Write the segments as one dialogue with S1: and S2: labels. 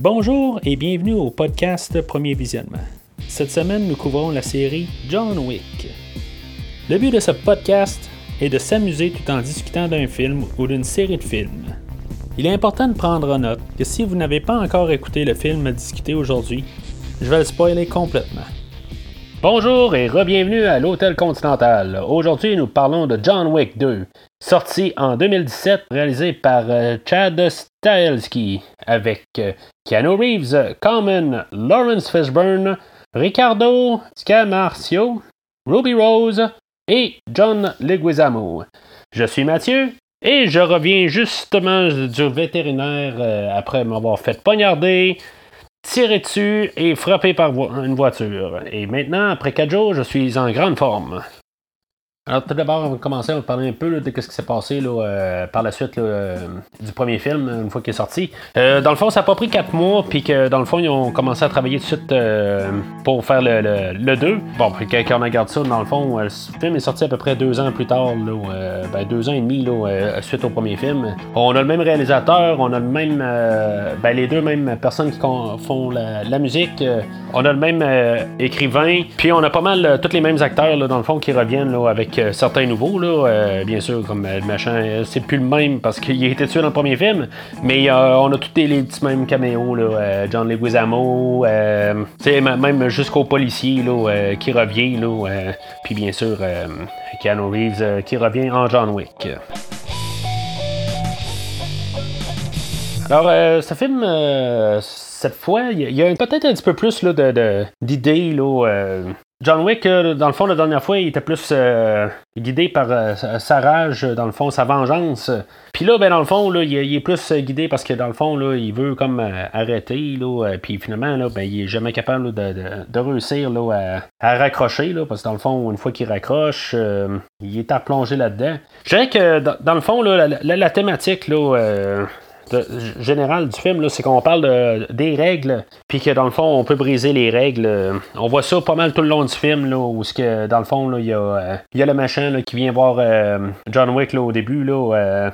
S1: Bonjour et bienvenue au podcast Premier Visionnement. Cette semaine, nous couvrons la série John Wick. Le but de ce podcast est de s'amuser tout en discutant d'un film ou d'une série de films. Il est important de prendre en note que si vous n'avez pas encore écouté le film à discuter aujourd'hui, je vais le spoiler complètement. Bonjour et re-bienvenue à l'Hôtel Continental. Aujourd'hui, nous parlons de John Wick 2, sorti en 2017, réalisé par euh, Chad Stahelski, avec euh, Keanu Reeves, Common, Lawrence Fishburne, Ricardo Scamarcio, Ruby Rose et John Leguizamo. Je suis Mathieu et je reviens justement du vétérinaire euh, après m'avoir fait poignarder, tiré dessus et frappé par une voiture. Et maintenant, après 4 jours, je suis en grande forme. Alors tout d'abord, on va commencer à parler un peu de ce qui s'est passé là, euh, par la suite euh, du premier film, une fois qu'il est sorti. Euh, dans le fond, ça n'a pas pris quatre mois, puis que dans le fond, ils ont commencé à travailler tout de suite pour faire le, le, 2. Bon, puis quand on regarde ça, dans le fond, le film est sorti à peu près deux ans plus tard, ben, deux ans et demi suite au premier film. On a le même réalisateur, on a le même, ben, les deux mêmes personnes qui font la, musique, on a le même écrivain, puis on a pas mal tous les mêmes acteurs, dans le fond, qui reviennent là, certains nouveaux, là, euh, bien sûr, comme le machin, euh, c'est plus le même parce qu'il a été tué dans le premier film, mais euh, on a tous les, petits mêmes caméos, là, John Leguizamo, même jusqu'au policier là, qui revient, là, puis bien sûr, Keanu Reeves qui revient en John Wick. Alors, ce film, cette fois, il y a, peut-être un petit peu plus d'idées là, John Wick, euh, dans le fond, la dernière fois, il était plus euh, guidé par euh, sa rage, dans le fond, sa vengeance. Puis là, ben, dans le fond, là, il, est plus guidé parce que, dans le fond, là, il veut comme arrêter. Là, puis finalement, là, ben, il est jamais capable de, réussir là, à, raccrocher. Là, parce que, dans le fond, une fois qu'il raccroche, il est à plonger là-dedans. Je dirais que, dans, le fond, là, la, la, thématique, là, général du film, c'est qu'on parle de, des règles, puis que dans le fond, on peut briser les règles. On voit ça pas mal tout le long du film, là, où que, dans le fond, il y, euh, a le machin qui vient voir euh, John Wick là, au début. Là, euh,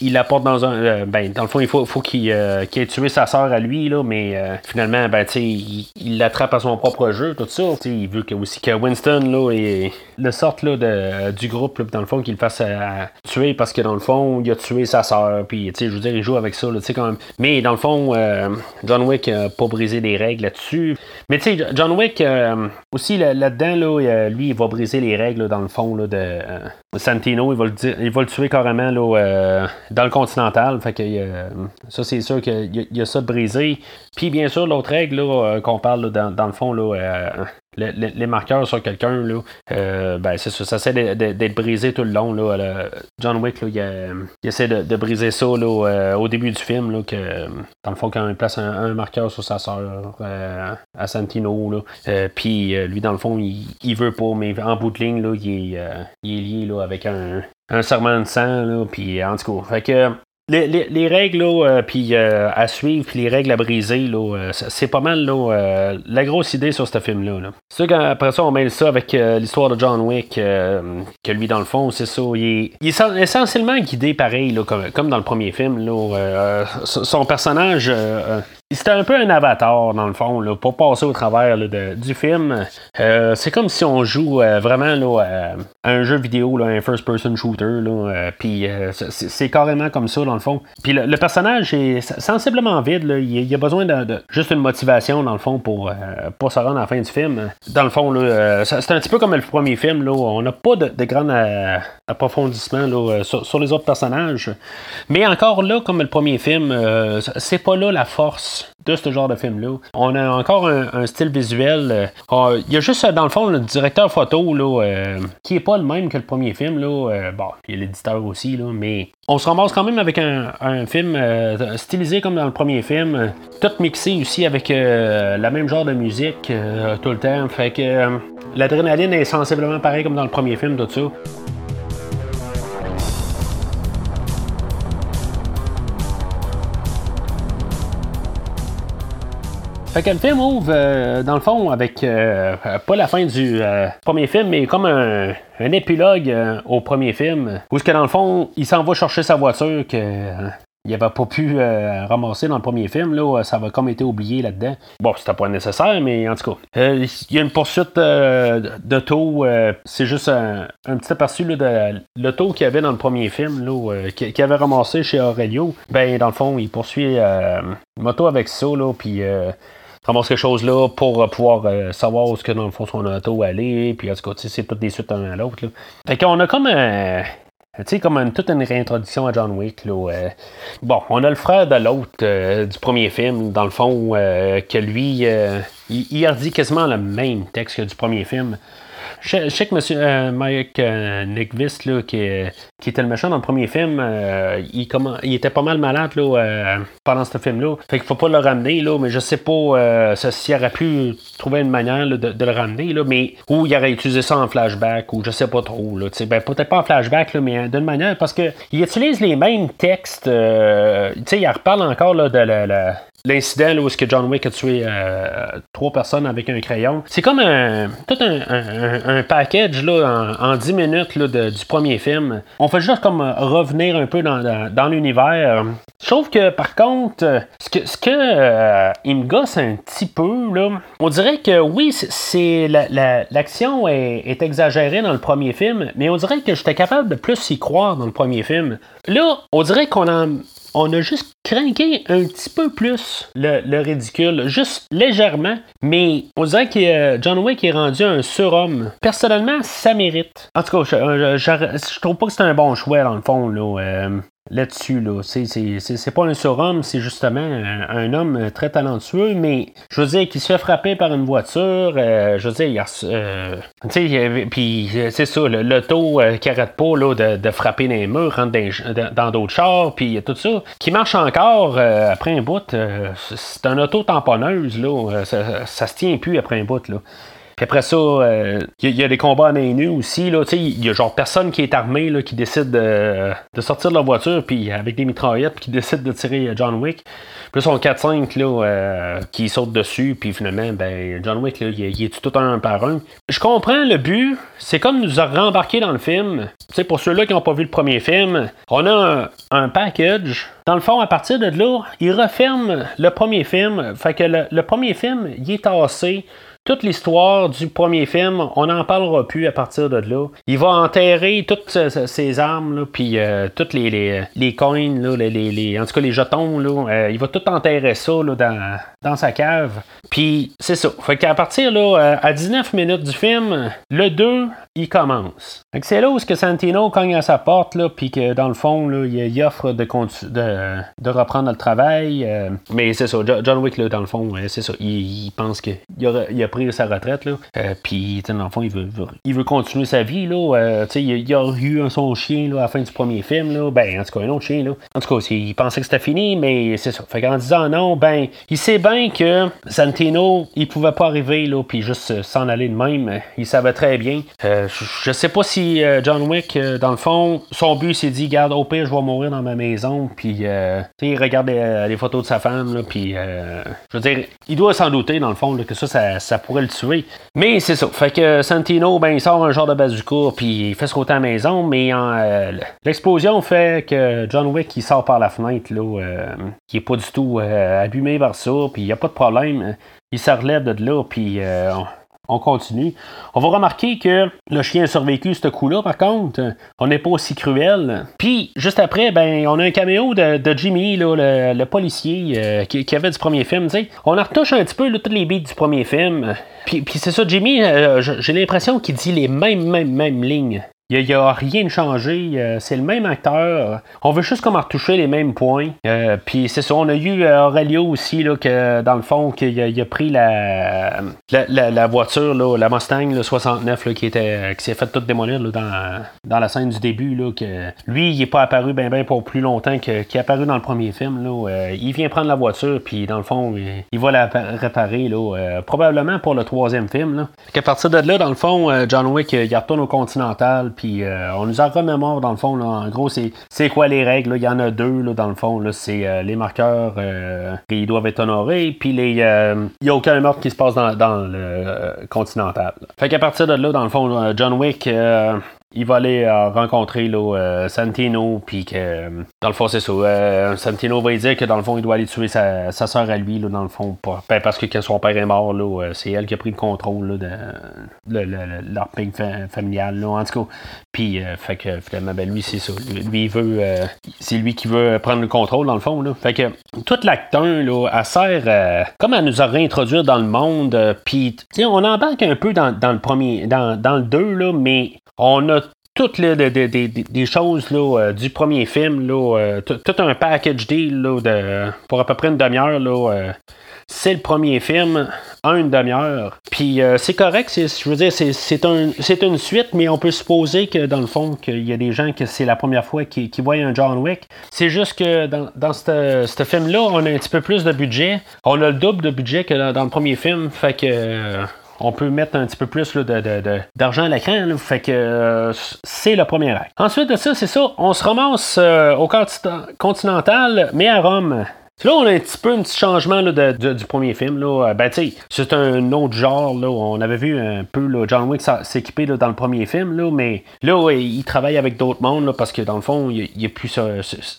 S1: il, apporte dans un. ben, dans le fond, il faut, qu'il ait tué sa sœur à lui, là, mais finalement, ben, il l'attrape à son propre jeu, tout ça. Il veut que, aussi que Winston là, le sorte là, de, du groupe, dans le fond, qu'il le fasse tuer parce que dans le fond, il a tué sa sœur. Puis, je veux dire, il joue avec ça. Mais dans le fond, euh, John Wick n'a pas brisé les règles là-dessus. Mais tu sais, John Wick, euh, aussi là-dedans, là, lui, il va briser les règles dans le fond là, de euh, Santino. Il va, le, tuer carrément là, dans le Continental. Fait que ça, c'est sûr qu'il y, a ça de brisé. Puis bien sûr, l'autre règle qu'on parle dans, dans, le fond, là, les marqueurs sur quelqu'un, euh, ben, c'est ça, ça essaie d'être brisé tout le long. Là, John Wick, là, il, essaie de, briser ça là, euh, au début du film, là, que, dans le fond, quand il place un, marqueur sur sa soeur euh, à Santino, là, puis lui, dans le fond, il, veut pas, mais en bout de ligne, là, il, est, il est lié là, avec un, un serment de sang, là, puis en tout cas, fait que les, règles là, euh, puis, euh, à suivre, puis les règles à briser, euh, c'est pas mal là, la grosse idée sur ce film-là. Là. C'est qu'après ça, on mêle ça avec l'histoire de John Wick, que lui, dans le fond, c'est ça. Il est, essentiellement guidé pareil, comme, comme, dans le premier film. Son personnage, c'était un peu un avatar, dans le fond, là, pour passer au travers du film. Euh, c'est comme si on joue euh, vraiment là, à un jeu vidéo, un first-person shooter. Euh, puis c'est carrément comme ça, dans le fond. Puis le, personnage est sensiblement vide. Il, y a besoin de, juste une motivation, dans le fond, pour, pour se rendre à la fin du film. Dans le fond, c'est un petit peu comme le premier film. On n'a pas de, de grand approfondissement là, sur, les autres personnages. Mais encore là, comme le premier film, c'est pas là la force de ce genre de film-là. On a encore un, style visuel. Euh, ah, il y a juste, dans le fond, le directeur photo là, euh, qui est pas le même que le premier film. Là. Euh, bon, il y a l'éditeur aussi, là, mais on se ramasse quand même avec un, film stylisé comme dans le premier film. tout mixé aussi avec la même genre de musique tout le temps. Fait que l'adrénaline est sensiblement pareil comme dans le premier film, tout ça. Fait que le film ouvre, euh, dans le fond, avec euh, pas la fin du euh, premier film, mais comme un, épilogue au premier film, où ce que dans le fond, il s'en va chercher sa voiture que il avait pas pu ramasser dans le premier film. Là, ça avait comme été oublié là-dedans. Bon, c'était pas nécessaire, mais en tout cas. il y a une poursuite d'auto. c'est juste un, petit aperçu de l'auto qu'il y avait dans le premier film, là, qu'il avait ramassé chez Aurelio. Ben, dans le fond, il poursuit une moto avec ça, là, puis ramasse quelque chose là pour pouvoir savoir où est-ce que dans le fond son auto allait. Puis en tout cas, c'est toutes des suites un à l'autre. Fait qu'on a comme un, tu sais, comme une, toute une réintroduction à John Wick. Là, euh, bon, on a le frère de l'autre euh, du premier film, dans le fond, euh, que lui, il, il a dit quasiment le même texte que du premier film. Je, sais que monsieur, euh, Mike euh, Nickvist, là, qui, était le méchant dans le premier film, euh, il, il était pas mal malade là, pendant ce film-là. Fait qu'il faut pas le ramener, là, mais je sais pas s'il aurait pu trouver une manière de, le ramener, là, mais ou il aurait utilisé ça en flashback, ou je sais pas trop. Là, ben, peut-être pas en flashback, là, mais d'une manière, parce qu'il utilise les mêmes textes. il reparle encore là, de la, l'incident où est-ce que John Wick a tué euh, trois personnes avec un crayon. C'est comme un, tout un, package là, en, dix minutes là, du premier film. On fait juste comme revenir un peu dans, l'univers. Trouve que par contre, ce que, ce que euh, il me gosse un petit peu, là, on dirait que oui, c'est l'action est, est, exagérée dans le premier film, mais on dirait que j'étais capable de plus y croire dans le premier film. Là, on dirait qu'on en on a juste craqué un petit peu plus le, ridicule, juste légèrement, mais on dirait que euh, John Wick est rendu un surhomme. Personnellement, ça mérite. En tout cas, je, je, trouve pas que c'est un bon choix dans le fond. Là. Euh, là-dessus. Là. C'est pas un surhomme, c'est justement un, homme très talentueux, mais je veux dire, qui se fait frapper par une voiture, euh, je veux dire, il y a, euh, puis c'est ça, l'auto euh, qui arrête pas là, de, de, frapper les murs, rentre dans d'autres chars, puis tout ça, qui marche encore après un bout. c'est un auto tamponneuse, là, ça, ça, se tient plus après un bout. Là après ça, il euh, y, a des combats à main nue aussi. Il y a genre personne qui est armé là, qui décide de, sortir de la voiture puis avec des mitraillettes qui décide de tirer euh, John Wick. Plus on 4-5 euh, qui saute dessus, puis finalement, ben, John Wick, il, est tout un par un. Je comprends le but, c'est comme nous a rembarqué dans le film. pour ceux-là qui n'ont pas vu le premier film, on a un, package. Dans le fond, à partir de là, il referme le premier film. Fait que le, le premier film, il est tassé toute l'histoire du premier film, on n'en parlera plus à partir de là. Il va enterrer toutes ses armes, puis euh, toutes les, les, les coins, les, en tout cas les jetons, là, euh, il va tout enterrer ça dans, dans sa cave. Puis c'est ça. Fait qu'à partir là, euh, à 19 minutes du film, le 2, il commence. c'est là où ce que Santino cogne à sa porte, puis que dans le fond, là, il, offre de, reprendre le travail. mais c'est ça, John Wick, là, dans le fond, c'est ça. Il, pense qu'il a, il a pris sa retraite. Euh, puis, dans le fond, il veut, il veut continuer sa vie, là. Euh, il, il, a eu son chien, là, à la fin du premier film, là. Ben, en tout cas, un autre chien, là. En tout cas, il pensait que c'était fini, mais c'est ça. Fait qu'en disant non, ben, il sait bien que Santino, il pouvait pas arriver, là, puis juste s'en aller de même. Il savait très bien. Euh, je sais pas si John Wick, dans le fond, son but, s'est dit, garde, au pire, je vais mourir dans ma maison, puis, il regarde les, photos de sa femme, là, puis, je veux dire, il doit s'en douter, dans le fond, que ça, ça pourrait le tuer. Mais c'est ça. Fait que Santino, ben, il sort un genre de bazooka, puis il fait ce côté à la maison, mais euh, l'explosion fait que John Wick, il sort par la fenêtre, là, euh, qui est pas du tout euh, abîmé par ça, puis il n'y a pas de problème. Il se relève de là, puis continue. On va remarquer que le chien a survécu ce coup-là, par contre. On n'est pas aussi cruel. Puis, juste après, ben, on a un caméo de, Jimmy, le, policier euh, qui, avait du premier film. On en retouche un petit peu tous les beats du premier film. Puis, puis c'est ça, Jimmy, euh, j'ai l'impression qu'il dit les mêmes, mêmes, mêmes lignes. Il n'y a, rien changé. Euh, c'est le même acteur. On veut juste comme retoucher les mêmes points. Euh, puis c'est ça, on a eu euh, Aurelio aussi, là, que dans le fond, qu'il a, pris la, la, voiture, là, la Mustang le 69, qui, était, qui s'est fait toute démolir dans, dans la scène du début. Là, que lui, il n'est pas apparu ben, ben pour plus longtemps qu'il est apparu dans le premier film. Là, il vient prendre la voiture, puis dans le fond, il, va la réparer, là, probablement pour le troisième film. Là. À partir de là, dans le fond, John Wick, il retourne au Continental, puis euh, on nous en remémore dans le fond. en gros, c'est quoi les règles? Il y en a deux dans le fond. C'est euh, les marqueurs euh, qui doivent être honorés. Puis il n'y a aucun meurtre qui se passe dans, le continental. Fait qu'à partir de là, dans le fond, John Wick il va aller rencontrer là, Santino, puis que dans le fond, c'est ça. Santino va dire que dans le fond, il doit aller tuer sa, sa soeur à lui, là, dans le fond, ben, parce que son père est mort, là, c'est elle qui a pris le contrôle de, leur pays familial, là, en tout cas. Puis, fait que finalement, ben, lui, c'est ça. Lui, il veut. c'est lui qui veut prendre le contrôle, dans le fond, là. Fait que toute l'acte 1, là, elle sert comme à nous a réintroduire dans le monde. Puis, on embarque un peu dans, le premier, dans, dans le 2, là, mais on a toutes les, choses euh, du premier film, euh, tout un package deal pour à peu près une demi-heure. Euh, c'est le premier film une demi-heure. Puis c'est correct, je veux dire, c'est, un, une suite, mais on peut supposer que dans le fond, qu'il y a des gens que c'est la première fois qui, qui voient un John Wick. C'est juste que dans, dans ce film-là, on a un petit peu plus de budget. On a le double de budget que dans le premier film. Fait que on peut mettre un petit peu plus d'argent à l'écran. Fait que euh, c'est le premier acte. Ensuite de ça, c'est ça, on se ramasse euh, au continental, mais à Rome. Là, on a un petit peu un petit changement du premier film. Là. Euh, ben, c'est un autre genre. Là. On avait vu un peu John Wick s'équiper dans le premier film, là, mais là, il travaille avec d'autres mondes parce que dans le fond, il n'y a, plus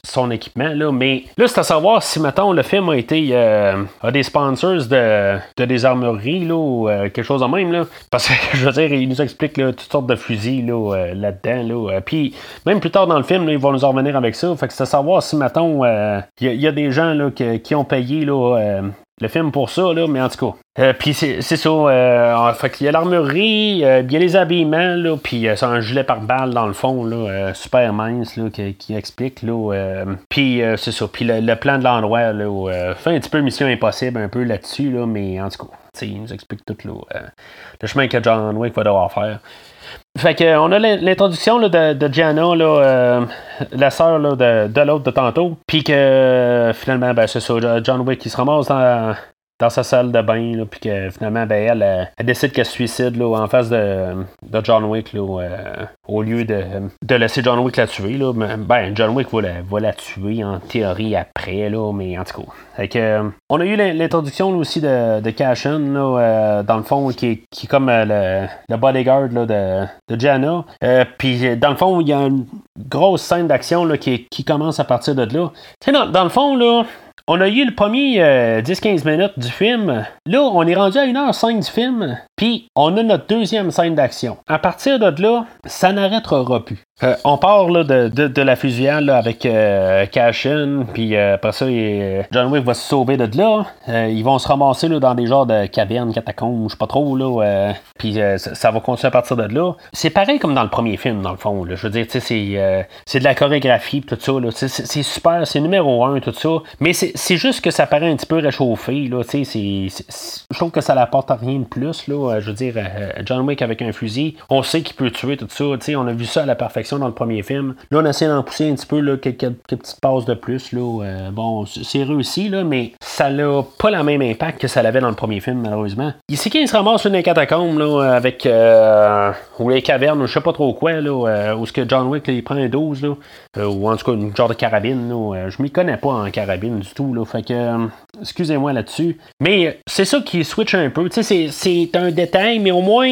S1: son équipement. Là. Mais là, c'est à savoir si, maintenant le film a été euh, a des sponsors de, des armureries là, ou euh, quelque chose de même. Là. Parce que, je veux dire, il nous explique toutes sortes de fusils là-dedans. Là Puis, même plus tard dans le film, ils vont nous en revenir avec ça. Fait que c'est à savoir si, mettons, il y, a des gens là, qui ont payé euh, le film pour ça, là, mais en tout cas. Euh, puis c'est, ça. Euh, qu'il y a l'armurerie, il y a les habillements, là, puis c'est un gilet par balle dans le fond, là, super mince, là, qui, explique. Là, puis c'est ça. Puis le, plan de l'endroit, là, fait un petit peu Mission Impossible un peu là-dessus, là, mais en tout cas, il nous explique tout le chemin que John Wick va devoir faire. Fait que, on a l'introduction de, de Gianna, là, euh, la sœur de, de l'autre de tantôt. Puis que finalement, ben, c'est ça, John Wick qui se ramasse dans, dans sa salle de bain, là, puis que finalement, ben, elle, décide qu'elle se suicide là, en face de, John Wick, là, euh, au lieu de, laisser John Wick la tuer. Là. Ben, John Wick va la, tuer en théorie après, là, mais en tout cas. Euh, on a eu l'introduction aussi de, de Cashin, là, euh, dans le fond, qui, qui est comme le, le, bodyguard là, de, de Jana. puis dans le fond, il y a une grosse scène d'action qui, qui commence à partir de là. Dans, dans le fond, là, on a eu le premier 10-15 minutes du film. Là, on est rendu à 1h05 du film, puis on a notre deuxième scène d'action. À partir de là, ça n'arrêtera plus. Euh, on part de, de, la fusillade avec euh, Cashin, puis euh, après ça, John Wick va se sauver de là. ils vont se ramasser là, dans des genres de cavernes, catacombes, je sais pas trop, là. puis ça, va continuer à partir de là. C'est pareil comme dans le premier film, dans le fond. Je veux dire, c'est de la chorégraphie, tout ça. C'est super, c'est numéro un, tout ça. Mais c'est juste que ça paraît un petit peu réchauffé. Là, je trouve que ça n'apporte rien de plus. Là. Je veux dire, John Wick avec un fusil, on sait qu'il peut tuer tout ça. On a vu ça à la perfection dans le premier film. Là, on essaie d'en pousser un petit peu, quelques, petites passes de plus. Là. Euh, bon, c'est réussi, là, mais ça n'a pas le même impact que ça l'avait dans le premier film, malheureusement. Ici, qu'il se ramasse dans les catacombes, là, avec. Euh, ou les cavernes, je sais pas trop quoi, là, euh, où ce que John Wick, il prend un 12, là, ou en tout cas, une genre de carabine. Là, je m'y connais pas en carabine du tout, là, fait que. excusez-moi là-dessus. Mais c'est ça qui switch un peu. C'est un détail, mais au moins,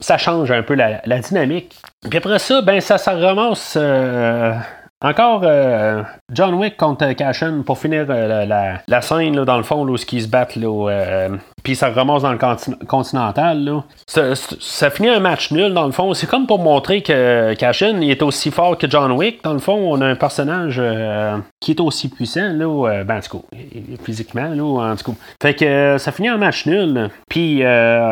S1: ça change un peu la, la dynamique. Puis après ça, ben ça, ça ramasse euh, encore euh, John Wick contre Cashin pour finir euh, la, scène dans le fond là, où ils se battent là, puis ça ramasse dans le continental. Là. Ça, finit un match nul, dans le fond. C'est comme pour montrer que Cashin est aussi fort que John Wick. Dans le fond, on a un personnage euh, qui est aussi puissant, là, euh, ben, cas, physiquement, là, en tout cas. Fait que euh, ça finit un match nul. Puis,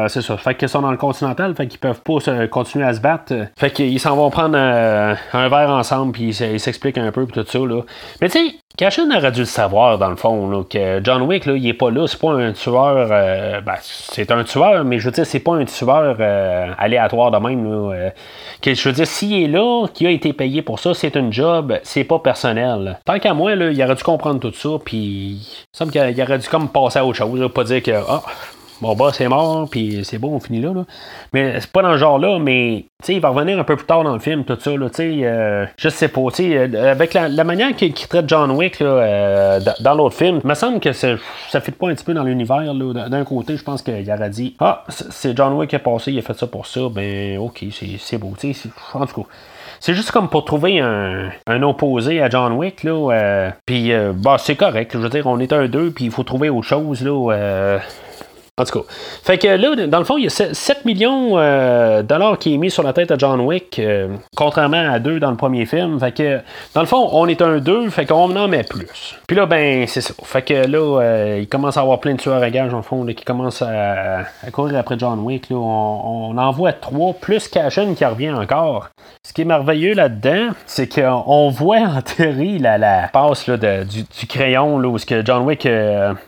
S1: c'est ça. Fait qu'ils sont dans le continental, fait qu'ils peuvent pas continuer à se battre. Fait qu'ils s'en vont prendre un verre ensemble, puis ils s'expliquent un peu, tout ça. Là. Mais tu sais, Cashin aurait dû le savoir, dans le fond, que John Wick, là, il est pas là, c'est pas un tueur. Euh, ben, c'est un tueur, mais je veux dire, c'est pas un tueur euh, aléatoire de même. Euh, que, je veux dire, s'il est là, qui a été payé pour ça, c'est un job, c'est pas personnel. Tant qu'à moi, là, il aurait dû comprendre tout ça, puis il semble qu'il aurait dû comme passer à autre chose, pas dire que. Ah, mon boss est mort, puis c'est bon, on finit là. là. Mais c'est pas dans ce genre-là, mais il va revenir un peu plus tard dans le film, tout ça. Là, euh, je sais pas. Euh, avec la, manière qu'il traite John Wick là, euh, dans l'autre film, il me semble que ça ne fit pas un petit peu dans l'univers. D'un côté, je pense qu'il aurait dit Ah, c'est John Wick qui a passé, il a fait ça pour ça. Ben, ok, c'est beau. En tout cas. C'est juste comme pour trouver un, un opposé à John Wick, là. puis, bah, c'est correct. Je veux dire, on est un deux, puis il faut trouver autre chose, là. En tout cas. Fait que là, dans le fond, il y a 7 millions de euh, dollars qui est mis sur la tête de John Wick, euh, contrairement à 2 dans le premier film. Fait que, dans le fond, on est un 2, fait qu'on en met plus. Puis là, ben, c'est ça. Fait que là, euh, il commence à avoir plein de tueurs à dans le fond, qui commencent à, courir après John Wick. Là. On, en voit 3, plus Cashin qui revient encore. Ce qui est merveilleux là-dedans, c'est qu'on voit en théorie la, la passe là, du, crayon, là, où que John Wick,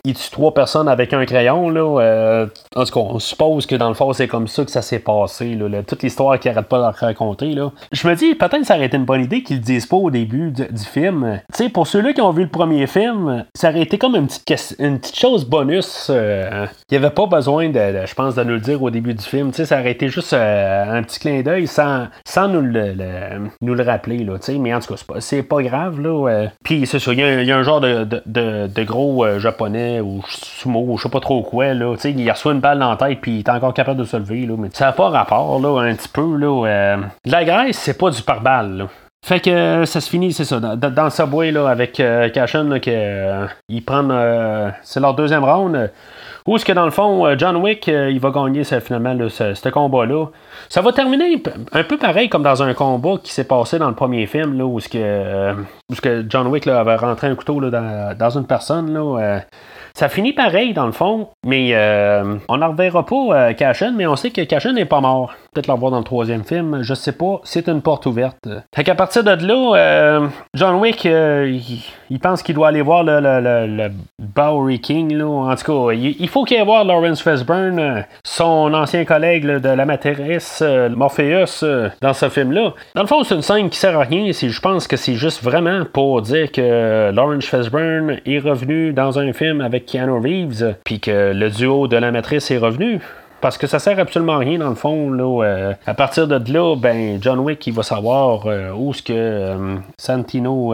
S1: il tue 3 personnes avec un crayon, là euh, en tout cas, on suppose que dans le fond, c'est comme ça que ça s'est passé. toute l'histoire qui arrête pas de raconter. Là. Je me dis, peut-être que ça aurait été une bonne idée qu'ils le disent pas au début du, film. Tu sais, pour ceux-là qui ont vu le premier film, ça aurait été comme une petite, une petite chose bonus. Euh, il n'y avait pas besoin, de, je pense, de nous le dire au début du film. Ça aurait été juste euh, un petit clin d'œil sans, sans nous, le, nous le rappeler. Là, mais en tout cas, c'est pas, pas grave. Là, Puis c'est sûr, il y, a un genre de, de, gros japonais ou sumo, je sais pas trop quoi. Là, il reçoit une balle dans la tête, puis il est encore capable de se lever. Là, mais ça n'a pas rapport, là, un petit peu. Là, euh, la graisse, c'est pas du pare-balles. Fait que euh, ça se finit, c'est ça, dans, dans, le subway là, avec euh, que, ils prennent. c'est leur deuxième round. Où est-ce que dans le fond, John Wick, il va gagner finalement ce, combat-là. Ça va terminer un peu pareil comme dans un combat qui s'est passé dans le premier film, là, où, -ce que, où -ce que John Wick avait rentré un couteau dans, dans, une personne. Là, ça finit pareil dans le fond, mais euh, on n'en reverra pas euh, Cashin, mais on sait que Cashin n'est pas mort. Peut-être le revoir dans le troisième film, je sais pas. C'est une porte ouverte. Fait qu'à partir de là, euh, John Wick, il, pense qu'il doit aller voir le, le, Bowery King. Là. En tout cas, il, faut qu'il aille voir Lawrence Fishburne, son ancien collègue de la matrice Morpheus, dans ce film-là. Dans le fond, c'est une scène qui sert à rien. Je pense que c'est juste vraiment pour dire que Lawrence Fishburne est revenu dans un film avec Keanu Reeves, puis que le duo de la matrice est revenu. Parce que ça sert absolument à rien dans le fond. Là, euh, à partir de là, ben, John Wick il va savoir euh, où ce que euh, Santino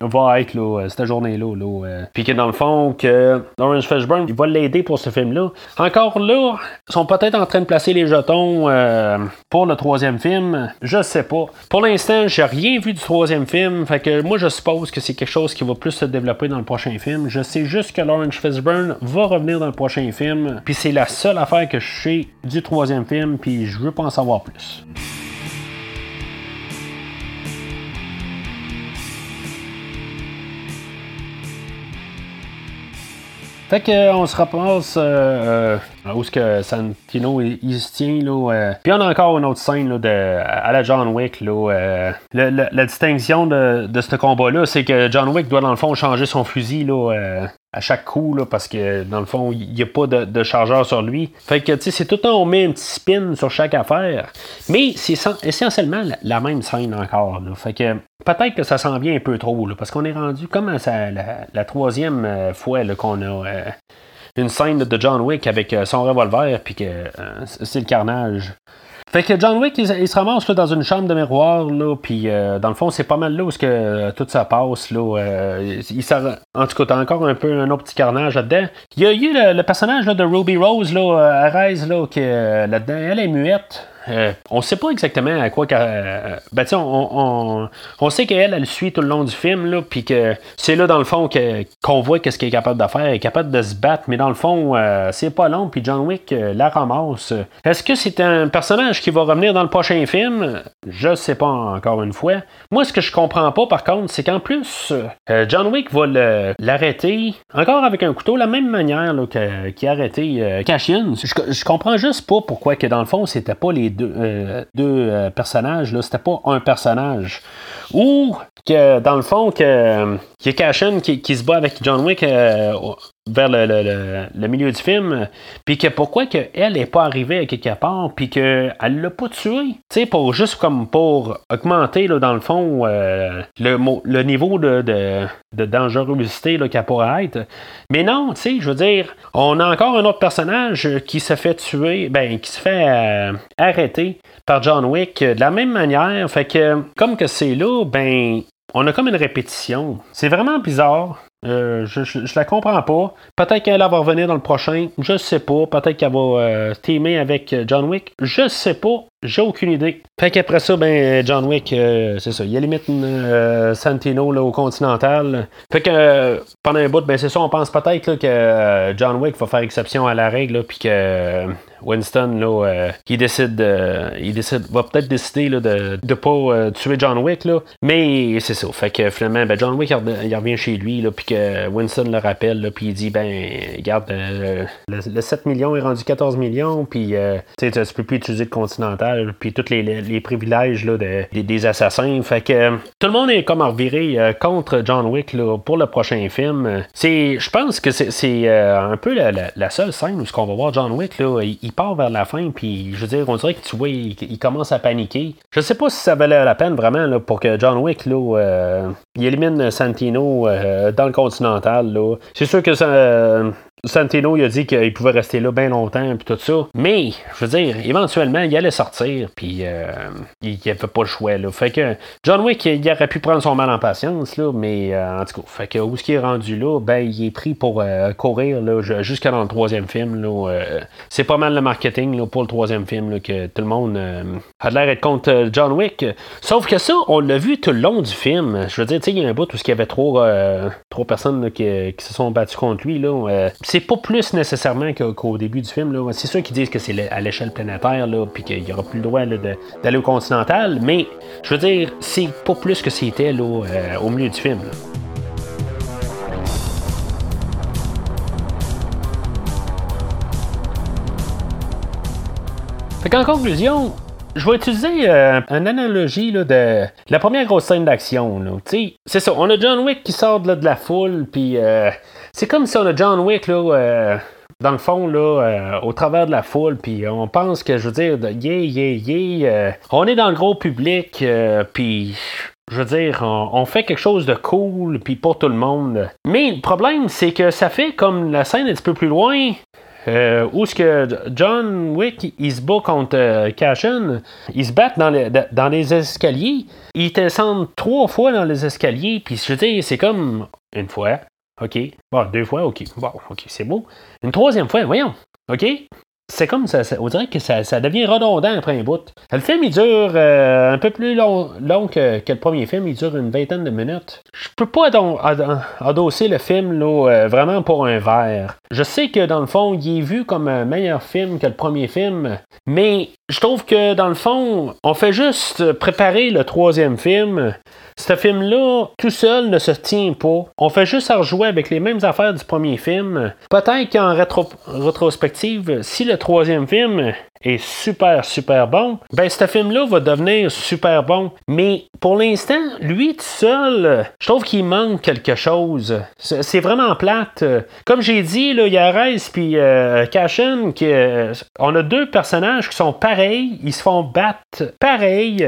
S1: va être là, cette journée-là. Là, Puis que dans le fond, que Lawrence Fishburne il va l'aider pour ce film-là. Encore là, ils sont peut-être en train de placer les jetons pour le troisième film. Je sais pas. Pour l'instant, j'ai rien vu du troisième film. Fait que moi, je suppose que c'est quelque chose qui va plus se développer dans le prochain film. Je sais juste que Lawrence Fishburne va revenir dans le prochain film. Puis c'est la seule affaire que je sais du troisième film, puis je veux pas en savoir plus. Fait qu'on se repasse euh, euh, où est-ce que Santino il, se tient là. Euh. Puis on a encore une autre scène là, de, à la John Wick là. la distinction de, de ce combat-là, c'est que John Wick doit dans le fond changer son fusil là, à chaque coup, là, parce que dans le fond, il n'y a pas de, chargeur sur lui. Fait que, tu sais, c'est tout le temps, on met un petit spin sur chaque affaire. Mais c'est essentiellement la, même scène encore. Fait que peut-être que ça s'en vient un peu trop, là, parce qu'on est rendu comme la, troisième euh, fois qu'on a euh, une scène de John Wick avec euh, son revolver, puis que c'est le carnage. Fait que John Wick, il, se ramasse là, dans une chambre de miroir, là, puis euh, dans le fond, c'est pas mal là où que, euh, tout ça passe. Là, euh, il, en tout cas, t'as encore un peu un autre petit carnage là-dedans. Il y a eu le, personnage là, de Ruby Rose, là, Arise, là, qui, là-dedans, elle est muette. Euh, on sait pas exactement à quoi. Euh, ben, on, on, sait qu'elle, elle suit tout le long du film, puis que c'est là, dans le fond, qu'on voit qu'est-ce qu'elle est capable de faire. Elle est capable de se battre, mais dans le fond, euh, c'est pas long, puis John Wick la ramasse. Est-ce que c'est un personnage qui va revenir dans le prochain film? Je sais pas encore une fois. Moi, ce que je comprends pas, par contre, c'est qu'en plus, John Wick va l'arrêter, encore avec un couteau, la même manière qu'il a arrêté Cashin. Je, je comprends juste pas pourquoi que dans le fond, c'était pas les deux, euh, euh, personnages, là, c'était pas un personnage. Ou que dans le fond, que y a Cashin qui, qui, se bat avec John Wick vers le, milieu du film, puis que pourquoi qu'elle n'est pas arrivée à quelque part, puis qu'elle l'a pas tué, tu sais, pour juste comme pour augmenter, là, dans le fond, euh, le, le niveau de, de, dangerosité qu'elle pourrait être. Mais non, tu sais, je veux dire, on a encore un autre personnage qui se fait tuer, ben, qui se fait euh, arrêter par John Wick de la même manière, fait que, comme que c'est là, ben, on a comme une répétition. C'est vraiment bizarre. Euh, je, je, la comprends pas. Peut-être qu'elle va revenir dans le prochain. Je sais pas. Peut-être qu'elle va euh, teamer avec John Wick. Je sais pas. J'ai aucune idée. Fait qu'après ça, ben, John Wick, euh, c'est ça. Il limite euh, Santino là, au Continental. Fait que euh, pendant un bout, ben, c'est ça, on pense peut-être que John Wick va faire exception à la règle, puis que Winston, là, il décide, il décide, va peut-être décider de ne pas tuer John Wick. Mais c'est ça. Fait que finalement, ben, John Wick, il, revient chez lui, puis que Winston le rappelle, puis il dit, ben, regarde, le, 7 millions est rendu 14 millions, puis tu peux plus utiliser le Continental puis tous les, privilèges là, des assassins. Fait que tout le monde est comme reviré euh, contre John Wick pour le prochain film. Je pense que c'est euh, un peu la, seule scène où ce qu'on va voir John Wick là, il, part vers la fin, puis je veux dire, on dirait que tu vois, il, commence à paniquer. Je sais pas si ça valait la peine vraiment là, pour que John Wick là, euh, il élimine Santino dans le Continental. C'est sûr que ça, Santino, il a dit qu'il pouvait rester là bien longtemps, puis tout ça. Mais, je veux dire, éventuellement, il allait sortir, puis euh, il avait pas le choix, là. Fait que John Wick, il aurait pu prendre son mal en patience, là, mais euh, en tout cas, fait que où ce qui est rendu là, ben, il est pris pour euh, courir, là, jusqu'à dans le troisième film, là. c'est pas mal le marketing, là, pour le troisième film, là, que tout le monde a l'air d'être contre John Wick. Sauf que ça, on l'a vu tout le long du film. Je veux dire, tu sais, il y a un bout où il y avait trop personnes qui, qui, se sont battues contre lui, là c'est pas plus nécessairement qu'au début du film. C'est sûr qu'ils disent que c'est à l'échelle planétaire, là, puis qu'il n'y aura plus le droit d'aller au continental, mais je veux dire, c'est pas plus que c'était là, euh, au milieu du film. Fait qu'en conclusion, je vais utiliser euh, une analogie là, de la première grosse scène d'action. C'est ça, on a John Wick qui sort de la foule, puis euh, c'est comme si on a John Wick là, euh, dans le fond, là, au travers de la foule, puis on pense que, je veux dire, yeah, yeah, yeah, on est dans le gros public, puis je veux dire, on, fait quelque chose de cool, puis pour tout le monde. Mais le problème, c'est que ça fait comme la scène un petit peu plus loin, euh, où est-ce que John Wick, il se bat contre euh, Cashin, ils se battent dans dans les escaliers, ils descendent trois fois dans les escaliers, puis je veux dire, c'est comme une fois, ok, bon, deux fois, ok, bon, ok, c'est beau. Une troisième fois, voyons, ok, c'est comme ça, on dirait que ça, devient redondant après un bout. Le film, il dure euh, un peu plus long, que, le premier film, il dure une vingtaine de minutes. Je peux pas adosser le film là, euh, vraiment pour un verre. Je sais que dans le fond, il est vu comme un meilleur film que le premier film, mais je trouve que dans le fond, on fait juste préparer le troisième film. Ce film-là, tout seul, ne se tient pas. On fait juste à rejouer avec les mêmes affaires du premier film. Peut-être qu'en rétrospective, si le troisième film est super, super bon, ben ce film-là va devenir super bon. Mais pour l'instant, lui tout seul, je trouve qu'il manque quelque chose. C'est vraiment plate. Comme j'ai dit, là, il y a Rez puis euh, Cashin, qui, euh, on a deux personnages qui sont pareils, ils se font battre pareil.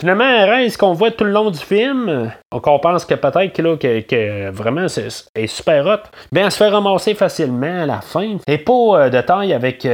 S1: Finalement, Rez qu'on voit tout le long du film, on pense que peut-être que, que, vraiment c'est, est super hot, bien, elle se fait ramasser facilement à la fin. Et pas euh, de taille avec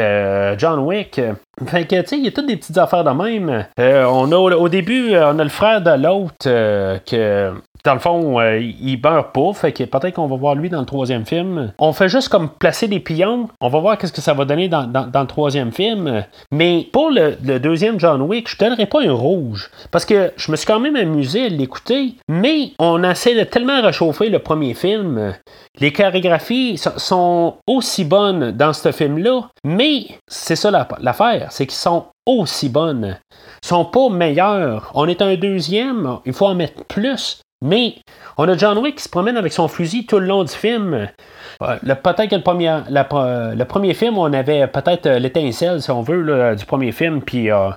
S1: John Wick. Fait que, tu sais, il y a toutes des petites affaires de même. Euh, on a, au début, euh, on a le frère de l'autre euh, que dans le fond, euh, il meurt pas, fait que peut-être qu'on va voir lui dans le troisième film. On fait juste comme placer des pions. On va voir qu'est-ce que ça va donner dans, le troisième film. Mais pour le, deuxième John Wick, je donnerais pas un rouge. Parce que je me suis quand même amusé à l'écouter. Mais on essaie de tellement réchauffer le premier film. Les chorégraphies sont aussi bonnes dans ce film-là. Mais c'est ça l'affaire, c'est qu'ils sont aussi bonnes. Ils sont pas meilleurs. On est un deuxième, il faut en mettre plus. Mais on a John Wick qui se promène avec son fusil tout le long du film. peut-être que le premier, le premier film, on avait peut-être euh, l'étincelle, si on veut, du premier film, puis euh,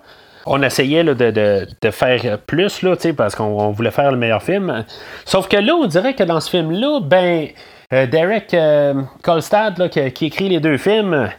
S1: on essayait de, de, faire plus, là, parce qu'on voulait faire le meilleur film. Sauf que là, on dirait que dans ce film-là, ben, euh, Derek euh, Kolstad, qui, écrit les deux films,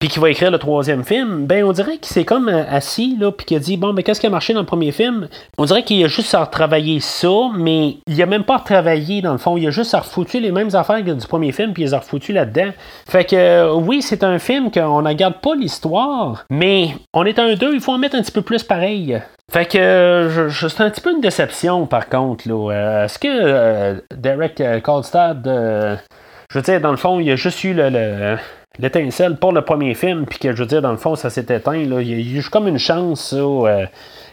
S1: puis qui va écrire le troisième film, ben on dirait qu'il s'est comme euh, assis, là, puis qu'il a dit Bon, mais qu'est-ce qui a marché dans le premier film? On dirait qu'il a juste à retravailler ça, mais il a même pas retravaillé dans le fond. Il a juste à refoutu les mêmes affaires que du premier film, puis il les a refoutu là-dedans. Fait que oui, c'est un film qu'on ne garde pas l'histoire, mais on est un deux, il faut en mettre un petit peu plus pareil. Fait que c'est un petit peu une déception par contre. Là. Est-ce que Derek Kolstad je veux dire, dans le fond, il a juste eu le, l'étincelle pour le premier film, puis que je veux dire, dans le fond, ça s'est éteint. Là. Il y a eu comme une chance euh,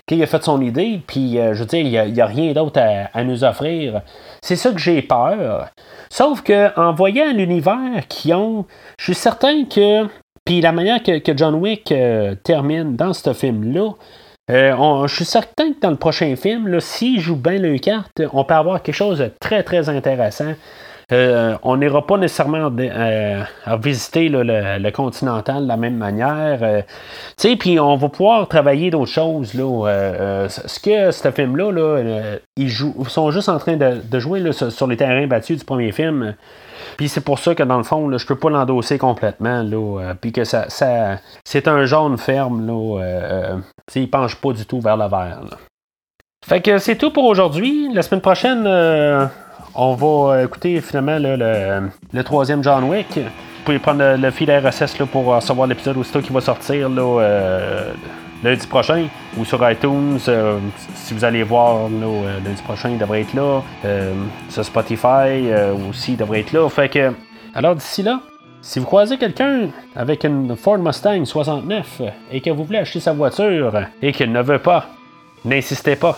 S1: qu'il a fait son idée, puis euh, je veux dire, il n'y a, rien d'autre à, nous offrir. C'est ça que j'ai peur. Sauf que en voyant l'univers qu'ils ont, je suis certain que. Puis la manière que, John Wick euh, termine dans ce film-là, je suis certain que dans le prochain film, s'il joue bien le carte, on peut avoir quelque chose de très très intéressant. Euh, on n'ira pas nécessairement euh, à visiter le, continental de la même manière. Euh, puis on va pouvoir travailler d'autres choses. Là, ce que ce film-là, là, ils, sont juste en train de, jouer sur les terrains battus du premier film. Puis c'est pour ça que dans le fond, je peux pas l'endosser complètement. puis que ça, c'est un jaune ferme. Là, il penche pas du tout vers le vert. Fait que c'est tout pour aujourd'hui. La semaine prochaine on va euh, écouter finalement le, troisième John Wick. Vous pouvez prendre le, fil RSS pour recevoir l'épisode aussitôt qui va sortir là, euh, lundi prochain ou sur iTunes. Euh, si vous allez voir lundi prochain, il devrait être là. sur Spotify aussi, il devrait être là. Fait que, alors d'ici là, si vous croisez quelqu'un avec une Ford Mustang 69 et que vous voulez acheter sa voiture et qu'il ne veut pas, n'insistez pas.